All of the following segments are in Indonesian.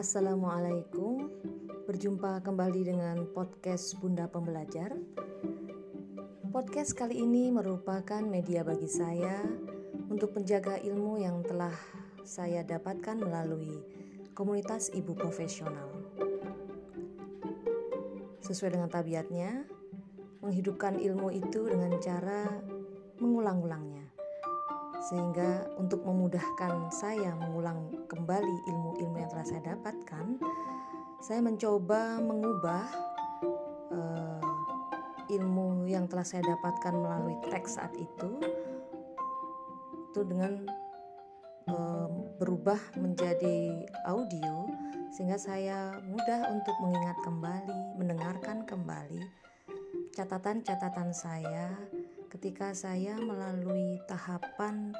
Assalamualaikum, berjumpa kembali dengan podcast Bunda Pembelajar. Podcast kali ini merupakan media bagi saya untuk menjaga ilmu yang telah saya dapatkan melalui komunitas ibu profesional. Sesuai dengan tabiatnya, menghidupkan ilmu itu dengan cara mengulang-ulangnya sehingga untuk memudahkan saya mengulang kembali ilmu-ilmu yang telah saya dapatkan, saya mencoba mengubah uh, ilmu yang telah saya dapatkan melalui teks saat itu itu dengan uh, berubah menjadi audio sehingga saya mudah untuk mengingat kembali, mendengarkan kembali catatan-catatan saya ketika saya melalui tahapan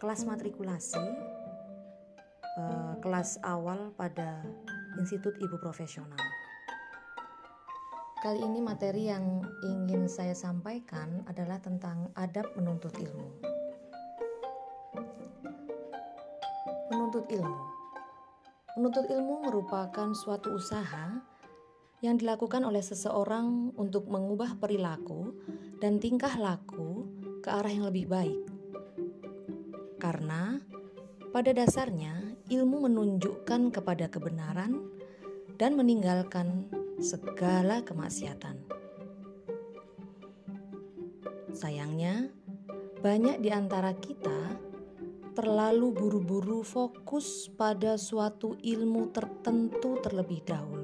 kelas matrikulasi uh, kelas awal pada Institut Ibu Profesional. Kali ini materi yang ingin saya sampaikan adalah tentang adab menuntut ilmu. Menuntut ilmu. Menuntut ilmu merupakan suatu usaha yang dilakukan oleh seseorang untuk mengubah perilaku dan tingkah laku ke arah yang lebih baik. Karena pada dasarnya ilmu menunjukkan kepada kebenaran dan meninggalkan segala kemaksiatan. Sayangnya, banyak di antara kita terlalu buru-buru fokus pada suatu ilmu tertentu terlebih dahulu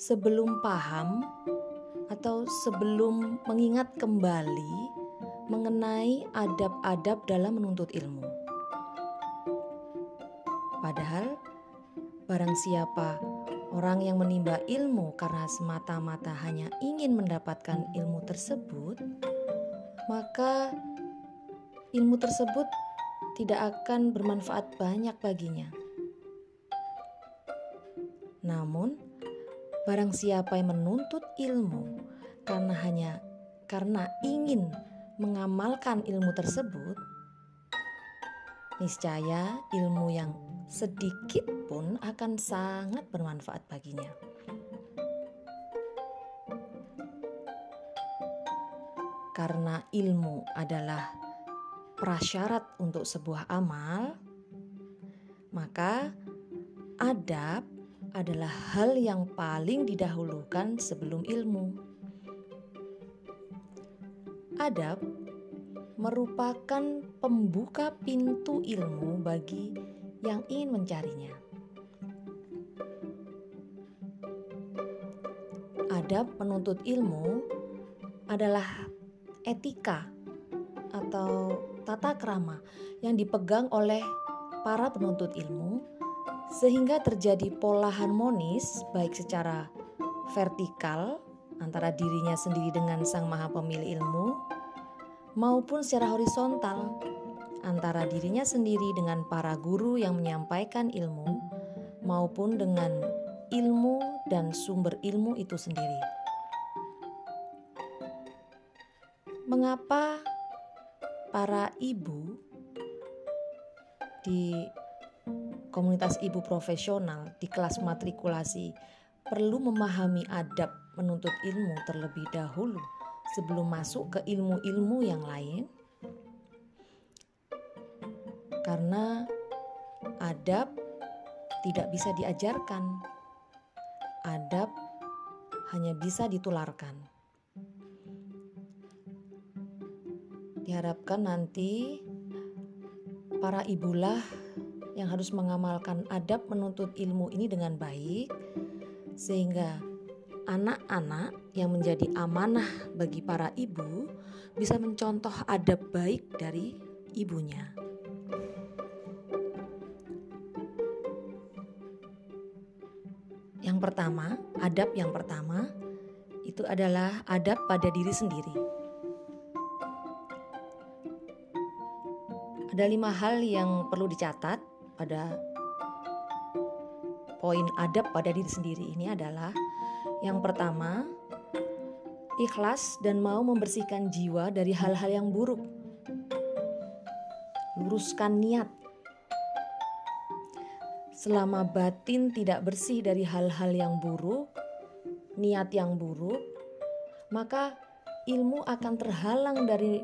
sebelum paham atau sebelum mengingat kembali mengenai adab-adab dalam menuntut ilmu. Padahal, barang siapa orang yang menimba ilmu karena semata-mata hanya ingin mendapatkan ilmu tersebut, maka ilmu tersebut tidak akan bermanfaat banyak baginya. Namun, Barang siapa yang menuntut ilmu karena hanya karena ingin mengamalkan ilmu tersebut, niscaya ilmu yang sedikit pun akan sangat bermanfaat baginya. Karena ilmu adalah prasyarat untuk sebuah amal, maka adab adalah hal yang paling didahulukan sebelum ilmu. Adab merupakan pembuka pintu ilmu bagi yang ingin mencarinya. Adab menuntut ilmu adalah etika atau tata krama yang dipegang oleh para penuntut ilmu sehingga terjadi pola harmonis baik secara vertikal antara dirinya sendiri dengan sang maha pemilik ilmu maupun secara horizontal antara dirinya sendiri dengan para guru yang menyampaikan ilmu maupun dengan ilmu dan sumber ilmu itu sendiri. Mengapa para ibu di komunitas ibu profesional di kelas matrikulasi perlu memahami adab menuntut ilmu terlebih dahulu sebelum masuk ke ilmu-ilmu yang lain? Karena adab tidak bisa diajarkan. Adab hanya bisa ditularkan. Diharapkan nanti para ibulah yang harus mengamalkan adab menuntut ilmu ini dengan baik, sehingga anak-anak yang menjadi amanah bagi para ibu bisa mencontoh adab baik dari ibunya. Yang pertama, adab yang pertama itu adalah adab pada diri sendiri. Ada lima hal yang perlu dicatat pada poin adab pada diri sendiri ini adalah yang pertama, ikhlas dan mau membersihkan jiwa dari hal-hal yang buruk. Luruskan niat. selama batin tidak bersih dari hal-hal yang buruk, niat yang buruk, maka ilmu akan terhalang dari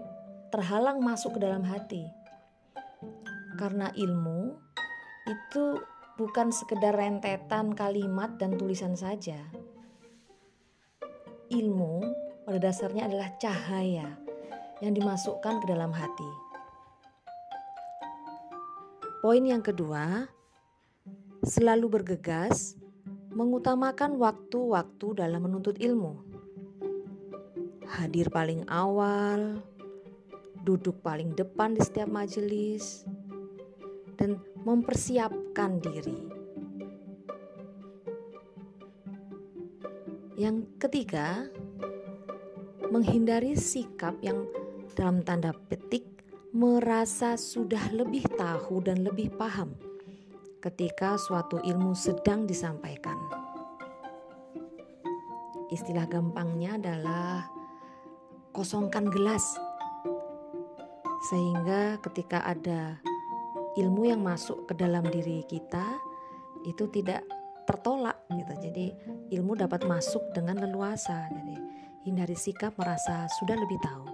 terhalang masuk ke dalam hati. Karena ilmu itu bukan sekedar rentetan kalimat dan tulisan saja. Ilmu pada dasarnya adalah cahaya yang dimasukkan ke dalam hati. Poin yang kedua, selalu bergegas mengutamakan waktu-waktu dalam menuntut ilmu. Hadir paling awal, duduk paling depan di setiap majelis, dan mempersiapkan diri. Yang ketiga, menghindari sikap yang dalam tanda petik merasa sudah lebih tahu dan lebih paham ketika suatu ilmu sedang disampaikan. Istilah gampangnya adalah kosongkan gelas, sehingga ketika ada ilmu yang masuk ke dalam diri kita itu tidak tertolak gitu. Jadi ilmu dapat masuk dengan leluasa. Jadi hindari sikap merasa sudah lebih tahu.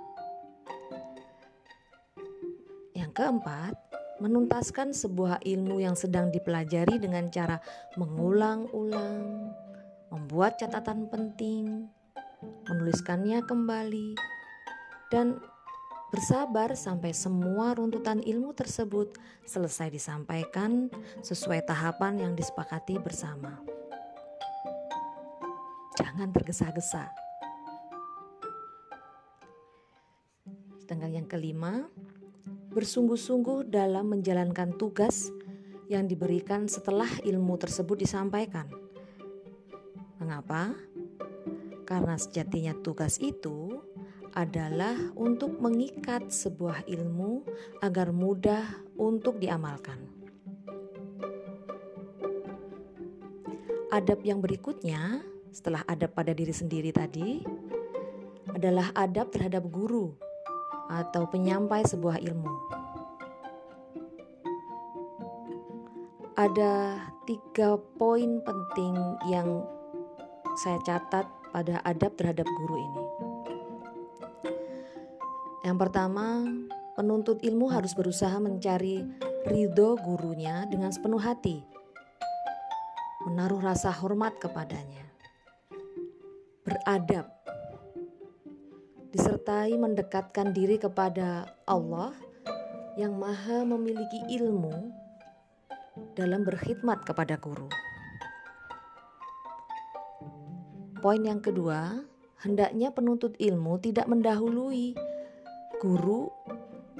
Yang keempat, menuntaskan sebuah ilmu yang sedang dipelajari dengan cara mengulang-ulang, membuat catatan penting, menuliskannya kembali, dan bersabar sampai semua runtutan ilmu tersebut selesai disampaikan sesuai tahapan yang disepakati bersama. Jangan tergesa-gesa. Sedangkan yang kelima, bersungguh-sungguh dalam menjalankan tugas yang diberikan setelah ilmu tersebut disampaikan. Mengapa? Karena sejatinya tugas itu adalah untuk mengikat sebuah ilmu agar mudah untuk diamalkan. Adab yang berikutnya, setelah adab pada diri sendiri tadi, adalah adab terhadap guru atau penyampai sebuah ilmu. Ada tiga poin penting yang saya catat pada adab terhadap guru ini. Yang pertama, penuntut ilmu harus berusaha mencari ridho gurunya dengan sepenuh hati, menaruh rasa hormat kepadanya, beradab. Disertai mendekatkan diri kepada Allah yang Maha memiliki ilmu dalam berkhidmat kepada guru. Poin yang kedua, hendaknya penuntut ilmu tidak mendahului guru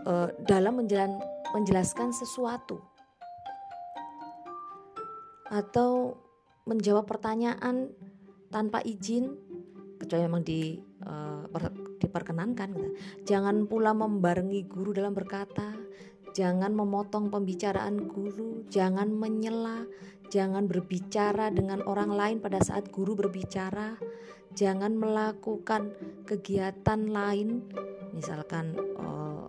eh, dalam menjalan, menjelaskan sesuatu atau menjawab pertanyaan tanpa izin kecuali memang di uh, diperkenankan gitu. Jangan pula membarengi guru dalam berkata, jangan memotong pembicaraan guru, jangan menyela, jangan berbicara dengan orang lain pada saat guru berbicara, jangan melakukan kegiatan lain, misalkan uh,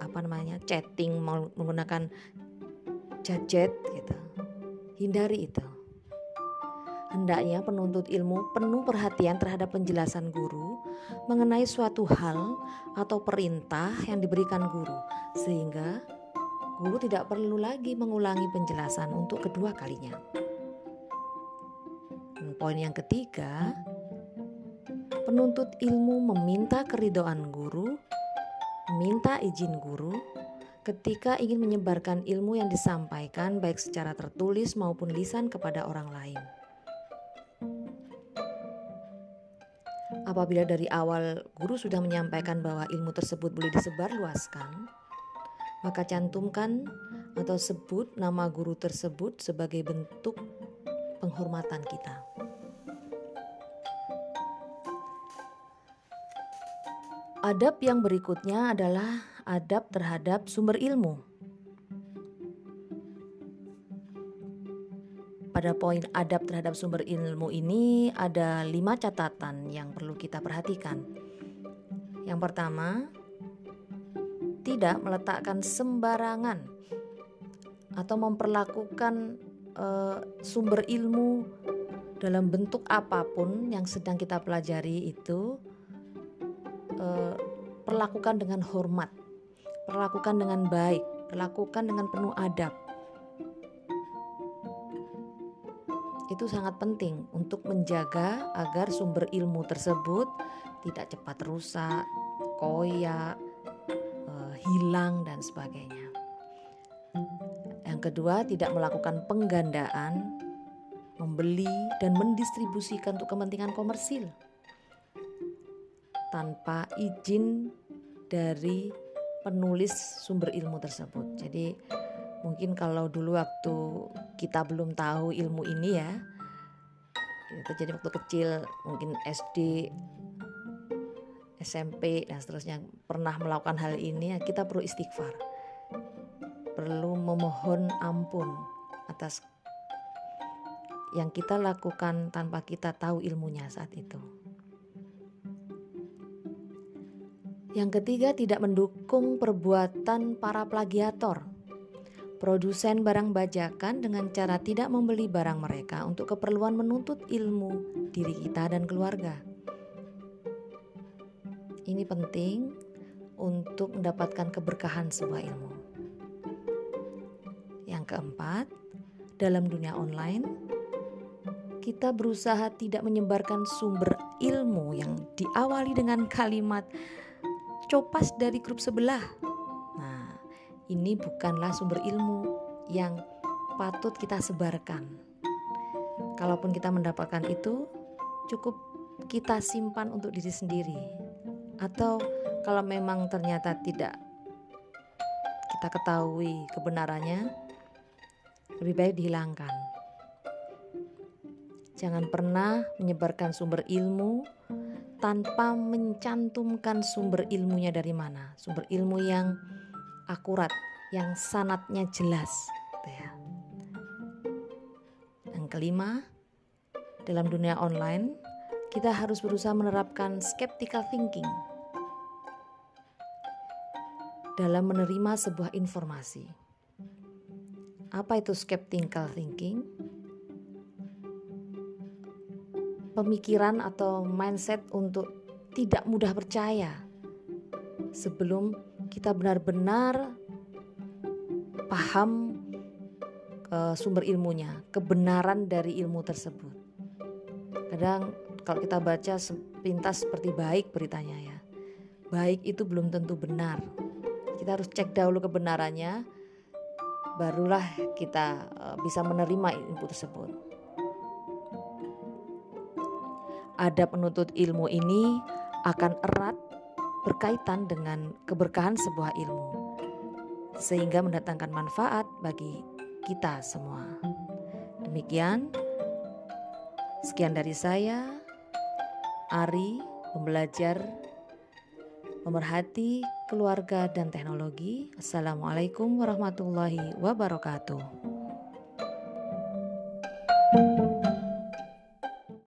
apa namanya chatting menggunakan gadget gitu. Hindari itu. Hendaknya penuntut ilmu penuh perhatian terhadap penjelasan guru mengenai suatu hal atau perintah yang diberikan guru, sehingga guru tidak perlu lagi mengulangi penjelasan untuk kedua kalinya. Dan poin yang ketiga, penuntut ilmu meminta keridoan guru, meminta izin guru ketika ingin menyebarkan ilmu yang disampaikan baik secara tertulis maupun lisan kepada orang lain. Apabila dari awal guru sudah menyampaikan bahwa ilmu tersebut boleh disebarluaskan, maka cantumkan atau sebut nama guru tersebut sebagai bentuk penghormatan kita. Adab yang berikutnya adalah adab terhadap sumber ilmu. Pada poin adab terhadap sumber ilmu ini ada lima catatan yang perlu kita perhatikan. Yang pertama, tidak meletakkan sembarangan atau memperlakukan uh, sumber ilmu dalam bentuk apa pun yang sedang kita pelajari itu uh, perlakukan dengan hormat, perlakukan dengan baik, perlakukan dengan penuh adab. Itu sangat penting untuk menjaga agar sumber ilmu tersebut tidak cepat rusak, koyak, uh, hilang dan sebagainya. Yang kedua, tidak melakukan penggandaan, membeli dan mendistribusikan untuk kepentingan komersil tanpa izin dari penulis sumber ilmu tersebut. Jadi mungkin kalau dulu waktu kita belum tahu ilmu ini ya, itu jadi waktu kecil mungkin SD, SMP dan seterusnya pernah melakukan hal ini, ya kita perlu istighfar perlu memohon ampun atas yang kita lakukan tanpa kita tahu ilmunya saat itu. Yang ketiga, tidak mendukung perbuatan para plagiator. Produsen barang bajakan dengan cara tidak membeli barang mereka untuk keperluan menuntut ilmu diri kita dan keluarga. Ini penting untuk mendapatkan keberkahan sebuah ilmu keempat, dalam dunia online, kita berusaha tidak menyebarkan sumber ilmu yang diawali dengan kalimat copas dari grup sebelah. Ini bukanlah sumber ilmu yang patut kita sebarkan. Kalaupun kita mendapatkan itu, cukup kita simpan untuk diri sendiri. Atau kalau memang ternyata tidak kita ketahui kebenarannya, lebih baik dihilangkan. Jangan pernah menyebarkan sumber ilmu tanpa mencantumkan sumber ilmunya dari mana. Sumber ilmu yang akurat, yang sanatnya jelas. Gitu ya. Yang kelima, dalam dunia online, kita harus berusaha menerapkan skeptical thinking dalam menerima sebuah informasi. Apa itu skeptical thinking? Pemikiran atau mindset untuk tidak mudah percaya sebelum kita benar-benar paham uh, sumber ilmunya, kebenaran dari ilmu tersebut. Kadang kalau kita baca sepintas seperti baik beritanya ya. Baik itu belum tentu benar. Kita harus cek dahulu kebenarannya barulah kita eh, bisa menerima ilmu tersebut. Ada penuntut ilmu ini akan erat berkaitan dengan keberkahan sebuah ilmu, sehingga mendatangkan manfaat bagi kita semua. Demikian, sekian dari saya, Ari, pembelajar pemerhati keluarga dan teknologi. Assalamualaikum warahmatullahi wabarakatuh.